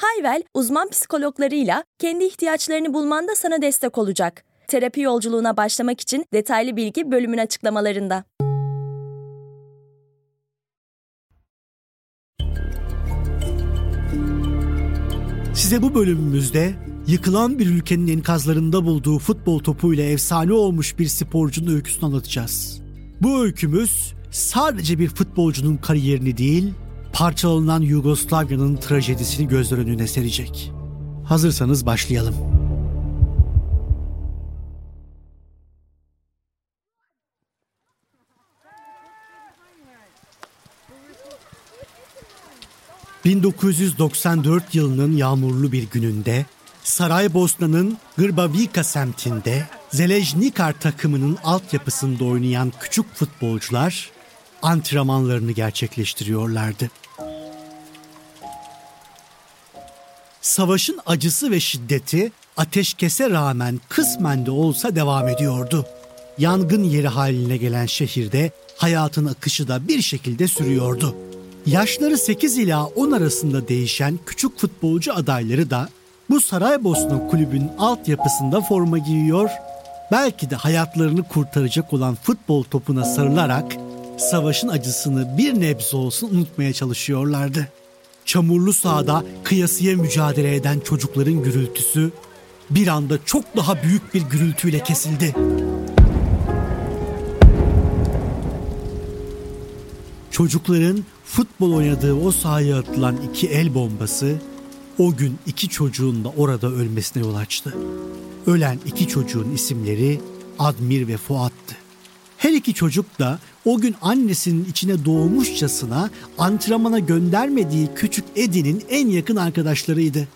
Hayvel, uzman psikologlarıyla kendi ihtiyaçlarını bulmanda sana destek olacak. Terapi yolculuğuna başlamak için detaylı bilgi bölümün açıklamalarında. Size bu bölümümüzde yıkılan bir ülkenin enkazlarında bulduğu futbol topuyla efsane olmuş bir sporcunun öyküsünü anlatacağız. Bu öykümüz sadece bir futbolcunun kariyerini değil, parçalanan Yugoslavya'nın trajedisini gözler önüne serecek. Hazırsanız başlayalım. ...1994 yılının yağmurlu bir gününde... ...Saraybosna'nın Grbavika semtinde... ...Zelejnikar takımının altyapısında oynayan küçük futbolcular... ...antrenmanlarını gerçekleştiriyorlardı. Savaşın acısı ve şiddeti ateşkese rağmen kısmen de olsa devam ediyordu. Yangın yeri haline gelen şehirde hayatın akışı da bir şekilde sürüyordu. Yaşları 8 ila 10 arasında değişen küçük futbolcu adayları da bu Saraybosna kulübün altyapısında forma giyiyor, belki de hayatlarını kurtaracak olan futbol topuna sarılarak savaşın acısını bir nebze olsun unutmaya çalışıyorlardı. Çamurlu sahada kıyasıya mücadele eden çocukların gürültüsü bir anda çok daha büyük bir gürültüyle kesildi. Çocukların futbol oynadığı o sahaya atılan iki el bombası o gün iki çocuğun da orada ölmesine yol açtı. Ölen iki çocuğun isimleri Admir ve Fuat'tı. Her iki çocuk da o gün annesinin içine doğmuşçasına antrenmana göndermediği küçük Eddie'nin en yakın arkadaşlarıydı.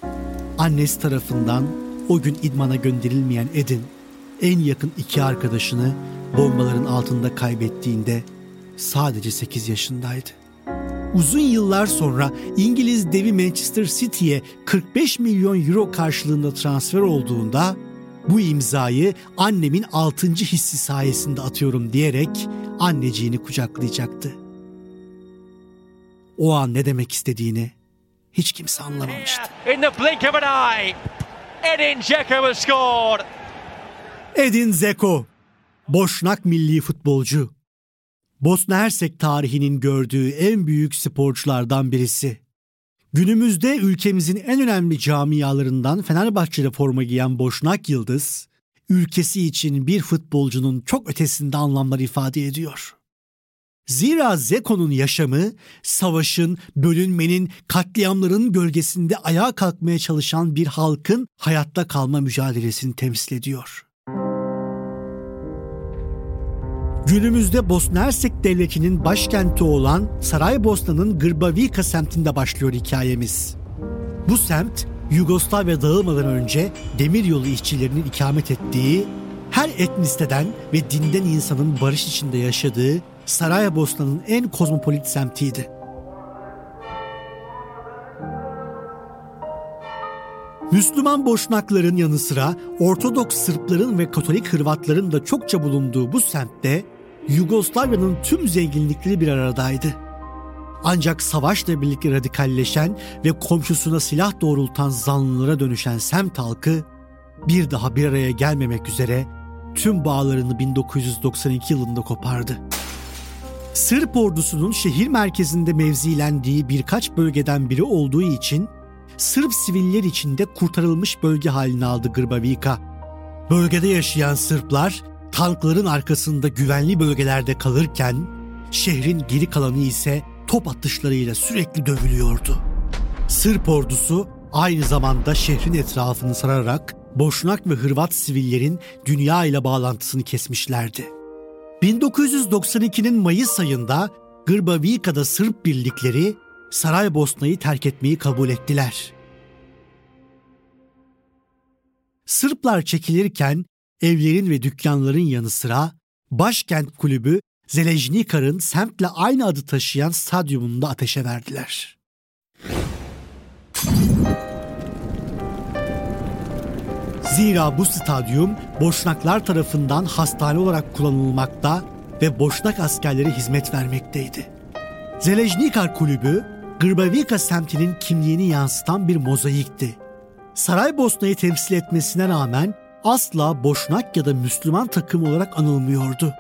Annesi tarafından o gün idmana gönderilmeyen Edin en yakın iki arkadaşını bombaların altında kaybettiğinde sadece 8 yaşındaydı. Uzun yıllar sonra İngiliz devi Manchester City'ye 45 milyon euro karşılığında transfer olduğunda bu imzayı annemin altıncı hissi sayesinde atıyorum diyerek anneciğini kucaklayacaktı. O an ne demek istediğini hiç kimse anlamamıştı. In the blink of an eye, Edin Dzeko has scored. Edin Dzeko, Boşnak milli futbolcu. Bosna Hersek tarihinin gördüğü en büyük sporculardan birisi. Günümüzde ülkemizin en önemli camialarından Fenerbahçe'de forma giyen Boşnak Yıldız, ülkesi için bir futbolcunun çok ötesinde anlamlar ifade ediyor. Zira Zeko'nun yaşamı savaşın, bölünmenin, katliamların gölgesinde ayağa kalkmaya çalışan bir halkın hayatta kalma mücadelesini temsil ediyor. Günümüzde Bosna Hersek Devleti'nin başkenti olan Saraybosna'nın Grbavika semtinde başlıyor hikayemiz. Bu semt Yugoslavya dağılmadan önce demiryolu işçilerinin ikamet ettiği, her etnisiteden ve dinden insanın barış içinde yaşadığı Saraybosna'nın en kozmopolit semtiydi. Müslüman Boşnakların yanı sıra Ortodoks Sırpların ve Katolik Hırvatların da çokça bulunduğu bu semtte Yugoslavya'nın tüm zenginlikleri bir aradaydı. Ancak savaşla birlikte radikalleşen ve komşusuna silah doğrultan zanlılara dönüşen semt halkı bir daha bir araya gelmemek üzere tüm bağlarını 1992 yılında kopardı. Sırp ordusunun şehir merkezinde mevzilendiği birkaç bölgeden biri olduğu için Sırp siviller içinde kurtarılmış bölge halini aldı Grbavika. Bölgede yaşayan Sırplar tankların arkasında güvenli bölgelerde kalırken şehrin geri kalanı ise top atışlarıyla sürekli dövülüyordu. Sırp ordusu aynı zamanda şehrin etrafını sararak Boşnak ve Hırvat sivillerin dünya ile bağlantısını kesmişlerdi. 1992'nin Mayıs ayında Gırbavika'da Sırp birlikleri Saraybosna'yı terk etmeyi kabul ettiler. Sırplar çekilirken evlerin ve dükkanların yanı sıra başkent kulübü Zelejnikar'ın semtle aynı adı taşıyan stadyumunda ateşe verdiler. Zira bu stadyum Boşnaklar tarafından hastane olarak kullanılmakta ve Boşnak askerleri hizmet vermekteydi. Zelejnikar Kulübü, Grbavika semtinin kimliğini yansıtan bir mozaikti. Saraybosna'yı temsil etmesine rağmen asla Boşnak ya da Müslüman takım olarak anılmıyordu.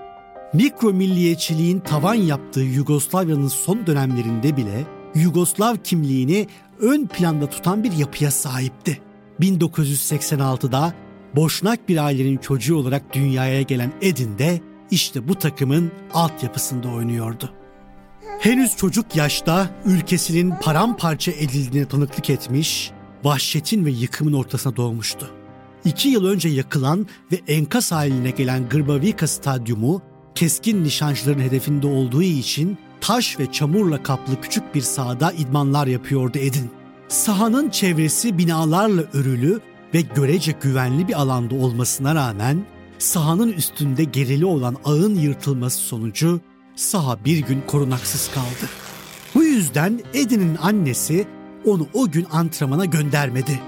Mikro milliyetçiliğin tavan yaptığı Yugoslavya'nın son dönemlerinde bile Yugoslav kimliğini ön planda tutan bir yapıya sahipti. 1986'da Boşnak bir ailenin çocuğu olarak dünyaya gelen Edin de işte bu takımın altyapısında oynuyordu. Henüz çocuk yaşta ülkesinin paramparça edildiğine tanıklık etmiş, vahşetin ve yıkımın ortasına doğmuştu. İki yıl önce yakılan ve enkaz haline gelen Grbavika Stadyumu keskin nişancıların hedefinde olduğu için taş ve çamurla kaplı küçük bir sahada idmanlar yapıyordu Edin. Sahanın çevresi binalarla örülü ve görece güvenli bir alanda olmasına rağmen sahanın üstünde gerili olan ağın yırtılması sonucu saha bir gün korunaksız kaldı. Bu yüzden Edin'in annesi onu o gün antrenmana göndermedi.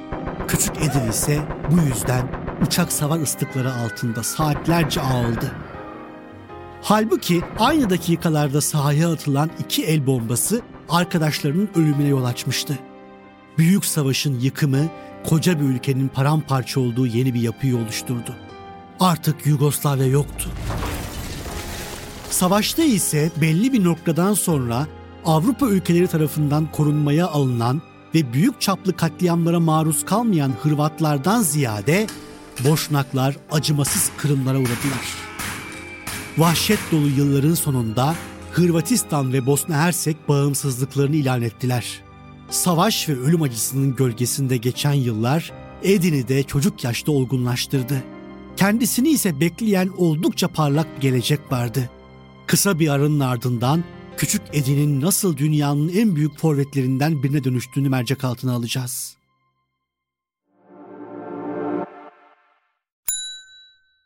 Küçük Edin ise bu yüzden uçak savar ıslıkları altında saatlerce ağıldı. Halbuki aynı dakikalarda sahaya atılan iki el bombası arkadaşlarının ölümüne yol açmıştı. Büyük savaşın yıkımı koca bir ülkenin paramparça olduğu yeni bir yapıyı oluşturdu. Artık Yugoslavya yoktu. Savaşta ise belli bir noktadan sonra Avrupa ülkeleri tarafından korunmaya alınan ve büyük çaplı katliamlara maruz kalmayan Hırvatlardan ziyade Boşnaklar acımasız kırımlara uğradılar. Vahşet dolu yılların sonunda Hırvatistan ve Bosna Hersek bağımsızlıklarını ilan ettiler. Savaş ve ölüm acısının gölgesinde geçen yıllar Edin'i de çocuk yaşta olgunlaştırdı. Kendisini ise bekleyen oldukça parlak bir gelecek vardı. Kısa bir aranın ardından küçük Edin'in nasıl dünyanın en büyük forvetlerinden birine dönüştüğünü mercek altına alacağız.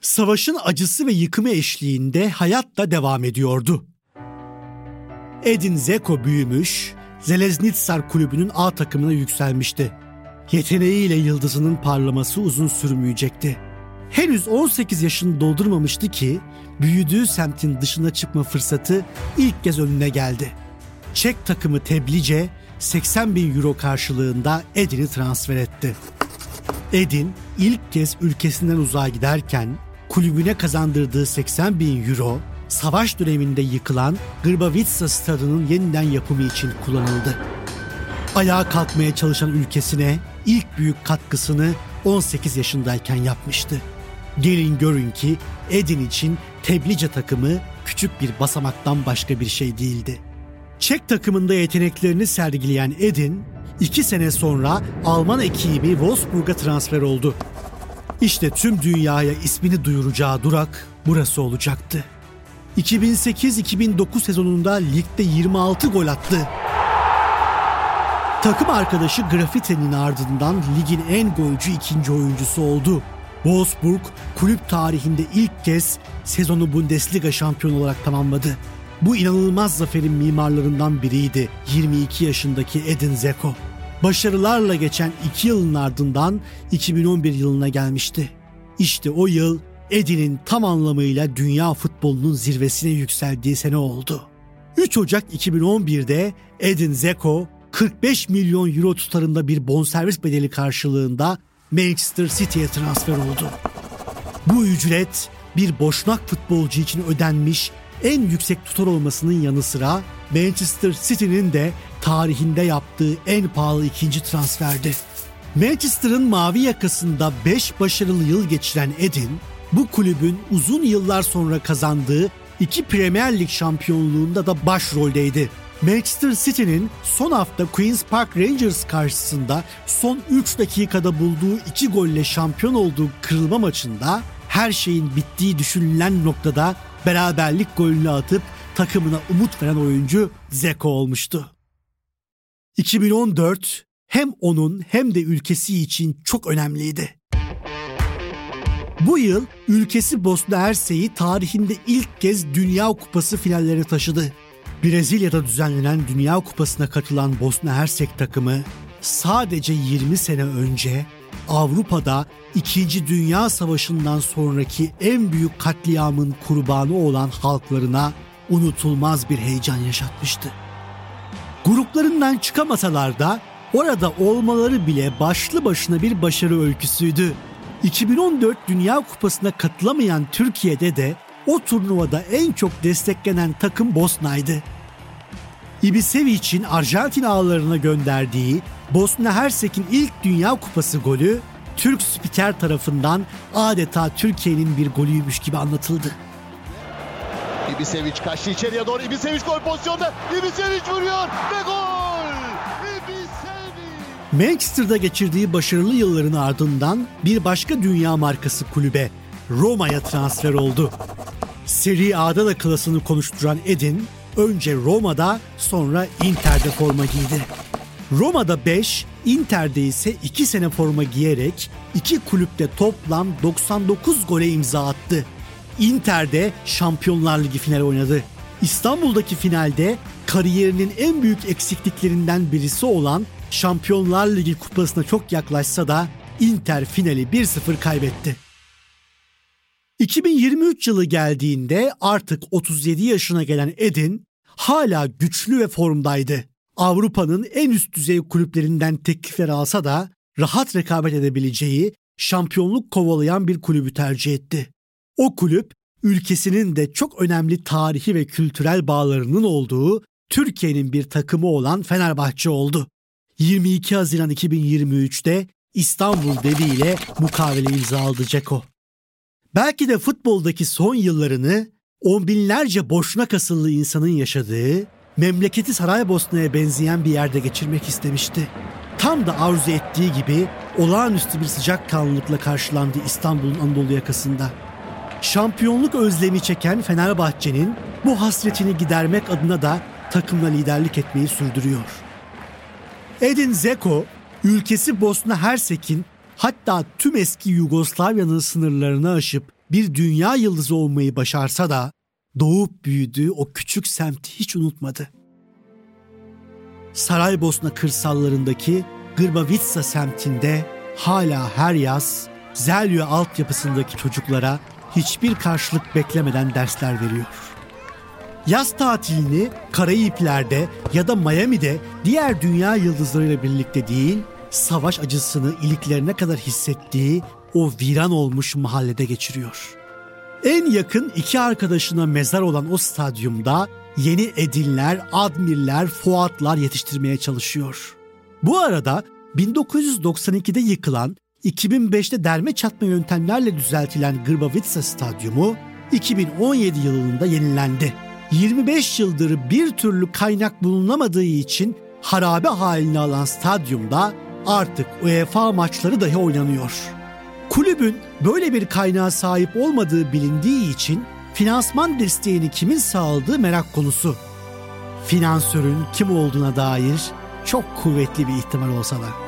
Savaşın acısı ve yıkımı eşliğinde hayat da devam ediyordu. Edin Zeko büyümüş, Zeleznitsar kulübünün A takımına yükselmişti. Yeteneğiyle yıldızının parlaması uzun sürmeyecekti. Henüz 18 yaşını doldurmamıştı ki büyüdüğü semtin dışına çıkma fırsatı ilk kez önüne geldi. Çek takımı Teblice 80 bin euro karşılığında Edin'i transfer etti. Edin ilk kez ülkesinden uzağa giderken kulübüne kazandırdığı 80 bin euro savaş döneminde yıkılan Grbavitsa stadının yeniden yapımı için kullanıldı. Ayağa kalkmaya çalışan ülkesine ilk büyük katkısını 18 yaşındayken yapmıştı. Gelin görün ki Edin için Teblice takımı küçük bir basamaktan başka bir şey değildi. Çek takımında yeteneklerini sergileyen Edin, iki sene sonra Alman ekibi Wolfsburg'a transfer oldu. İşte tüm dünyaya ismini duyuracağı durak burası olacaktı. 2008-2009 sezonunda ligde 26 gol attı. Takım arkadaşı Grafite'nin ardından ligin en golcü ikinci oyuncusu oldu. Wolfsburg kulüp tarihinde ilk kez sezonu Bundesliga şampiyonu olarak tamamladı. Bu inanılmaz zaferin mimarlarından biriydi 22 yaşındaki Edin Zeko. Başarılarla geçen iki yılın ardından 2011 yılına gelmişti. İşte o yıl Edin'in tam anlamıyla dünya futbolunun zirvesine yükseldiği sene oldu. 3 Ocak 2011'de Edin Zeko 45 milyon euro tutarında bir bonservis bedeli karşılığında Manchester City'ye transfer oldu. Bu ücret bir boşnak futbolcu için ödenmiş en yüksek tutar olmasının yanı sıra Manchester City'nin de tarihinde yaptığı en pahalı ikinci transferdi. Manchester'ın mavi yakasında 5 başarılı yıl geçiren Edin, bu kulübün uzun yıllar sonra kazandığı iki Premier Lig şampiyonluğunda da başroldeydi. Manchester City'nin son hafta Queen's Park Rangers karşısında son 3 dakikada bulduğu 2 golle şampiyon olduğu kırılma maçında her şeyin bittiği düşünülen noktada beraberlik golünü atıp takımına umut veren oyuncu Zeko olmuştu. 2014 hem onun hem de ülkesi için çok önemliydi. Bu yıl ülkesi Bosna Hersek'i tarihinde ilk kez Dünya Kupası finallerine taşıdı. Brezilya'da düzenlenen Dünya Kupası'na katılan Bosna Hersek takımı sadece 20 sene önce Avrupa'da 2. Dünya Savaşı'ndan sonraki en büyük katliamın kurbanı olan halklarına unutulmaz bir heyecan yaşatmıştı. Gruplarından çıkamasalar da orada olmaları bile başlı başına bir başarı öyküsüydü. 2014 Dünya Kupası'na katılamayan Türkiye'de de o turnuvada en çok desteklenen takım Bosna'ydı. Ibisevic'in Arjantin ağlarına gönderdiği Bosna Hersek'in ilk Dünya Kupası golü Türk spiker tarafından adeta Türkiye'nin bir golüymüş gibi anlatıldı. Ibisevic kaçtı içeriye doğru. Ibisevic gol pozisyonda. Ibisevic vuruyor ve gol! Ibisevic! Manchester'da geçirdiği başarılı yılların ardından bir başka dünya markası kulübe Roma'ya transfer oldu. Serie A'da da klasını konuşturan Edin önce Roma'da sonra Inter'de forma giydi. Roma'da 5, Inter'de ise 2 sene forma giyerek iki kulüpte toplam 99 gole imza attı. Inter'de Şampiyonlar Ligi finali oynadı. İstanbul'daki finalde kariyerinin en büyük eksikliklerinden birisi olan Şampiyonlar Ligi kupasına çok yaklaşsa da Inter finali 1-0 kaybetti. 2023 yılı geldiğinde artık 37 yaşına gelen Edin hala güçlü ve formdaydı. Avrupa'nın en üst düzey kulüplerinden teklifler alsa da rahat rekabet edebileceği şampiyonluk kovalayan bir kulübü tercih etti. O kulüp ülkesinin de çok önemli tarihi ve kültürel bağlarının olduğu Türkiye'nin bir takımı olan Fenerbahçe oldu. 22 Haziran 2023'te İstanbul deviyle mukavele imzaladı Ceko. Belki de futboldaki son yıllarını on binlerce boşuna kasıllı insanın yaşadığı, memleketi Saraybosna'ya benzeyen bir yerde geçirmek istemişti. Tam da arzu ettiği gibi olağanüstü bir sıcakkanlılıkla karşılandı İstanbul'un Anadolu yakasında. Şampiyonluk özlemi çeken Fenerbahçe'nin bu hasretini gidermek adına da takımla liderlik etmeyi sürdürüyor. Edin Zeko, ülkesi Bosna Hersek'in hatta tüm eski Yugoslavya'nın sınırlarını aşıp bir dünya yıldızı olmayı başarsa da doğup büyüdüğü o küçük semti hiç unutmadı. Saraybosna kırsallarındaki Grbavitsa semtinde hala her yaz Zelyo altyapısındaki çocuklara hiçbir karşılık beklemeden dersler veriyor. Yaz tatilini Karayipler'de ya da Miami'de diğer dünya yıldızlarıyla birlikte değil, savaş acısını iliklerine kadar hissettiği o viran olmuş mahallede geçiriyor. En yakın iki arkadaşına mezar olan o stadyumda yeni Edinler, Admirler, Fuatlar yetiştirmeye çalışıyor. Bu arada 1992'de yıkılan 2005'te derme çatma yöntemlerle düzeltilen Grbavitsa Stadyumu 2017 yılında yenilendi. 25 yıldır bir türlü kaynak bulunamadığı için harabe halini alan stadyumda artık UEFA maçları dahi oynanıyor. Kulübün böyle bir kaynağa sahip olmadığı bilindiği için finansman desteğini kimin sağladığı merak konusu. Finansörün kim olduğuna dair çok kuvvetli bir ihtimal olsa da.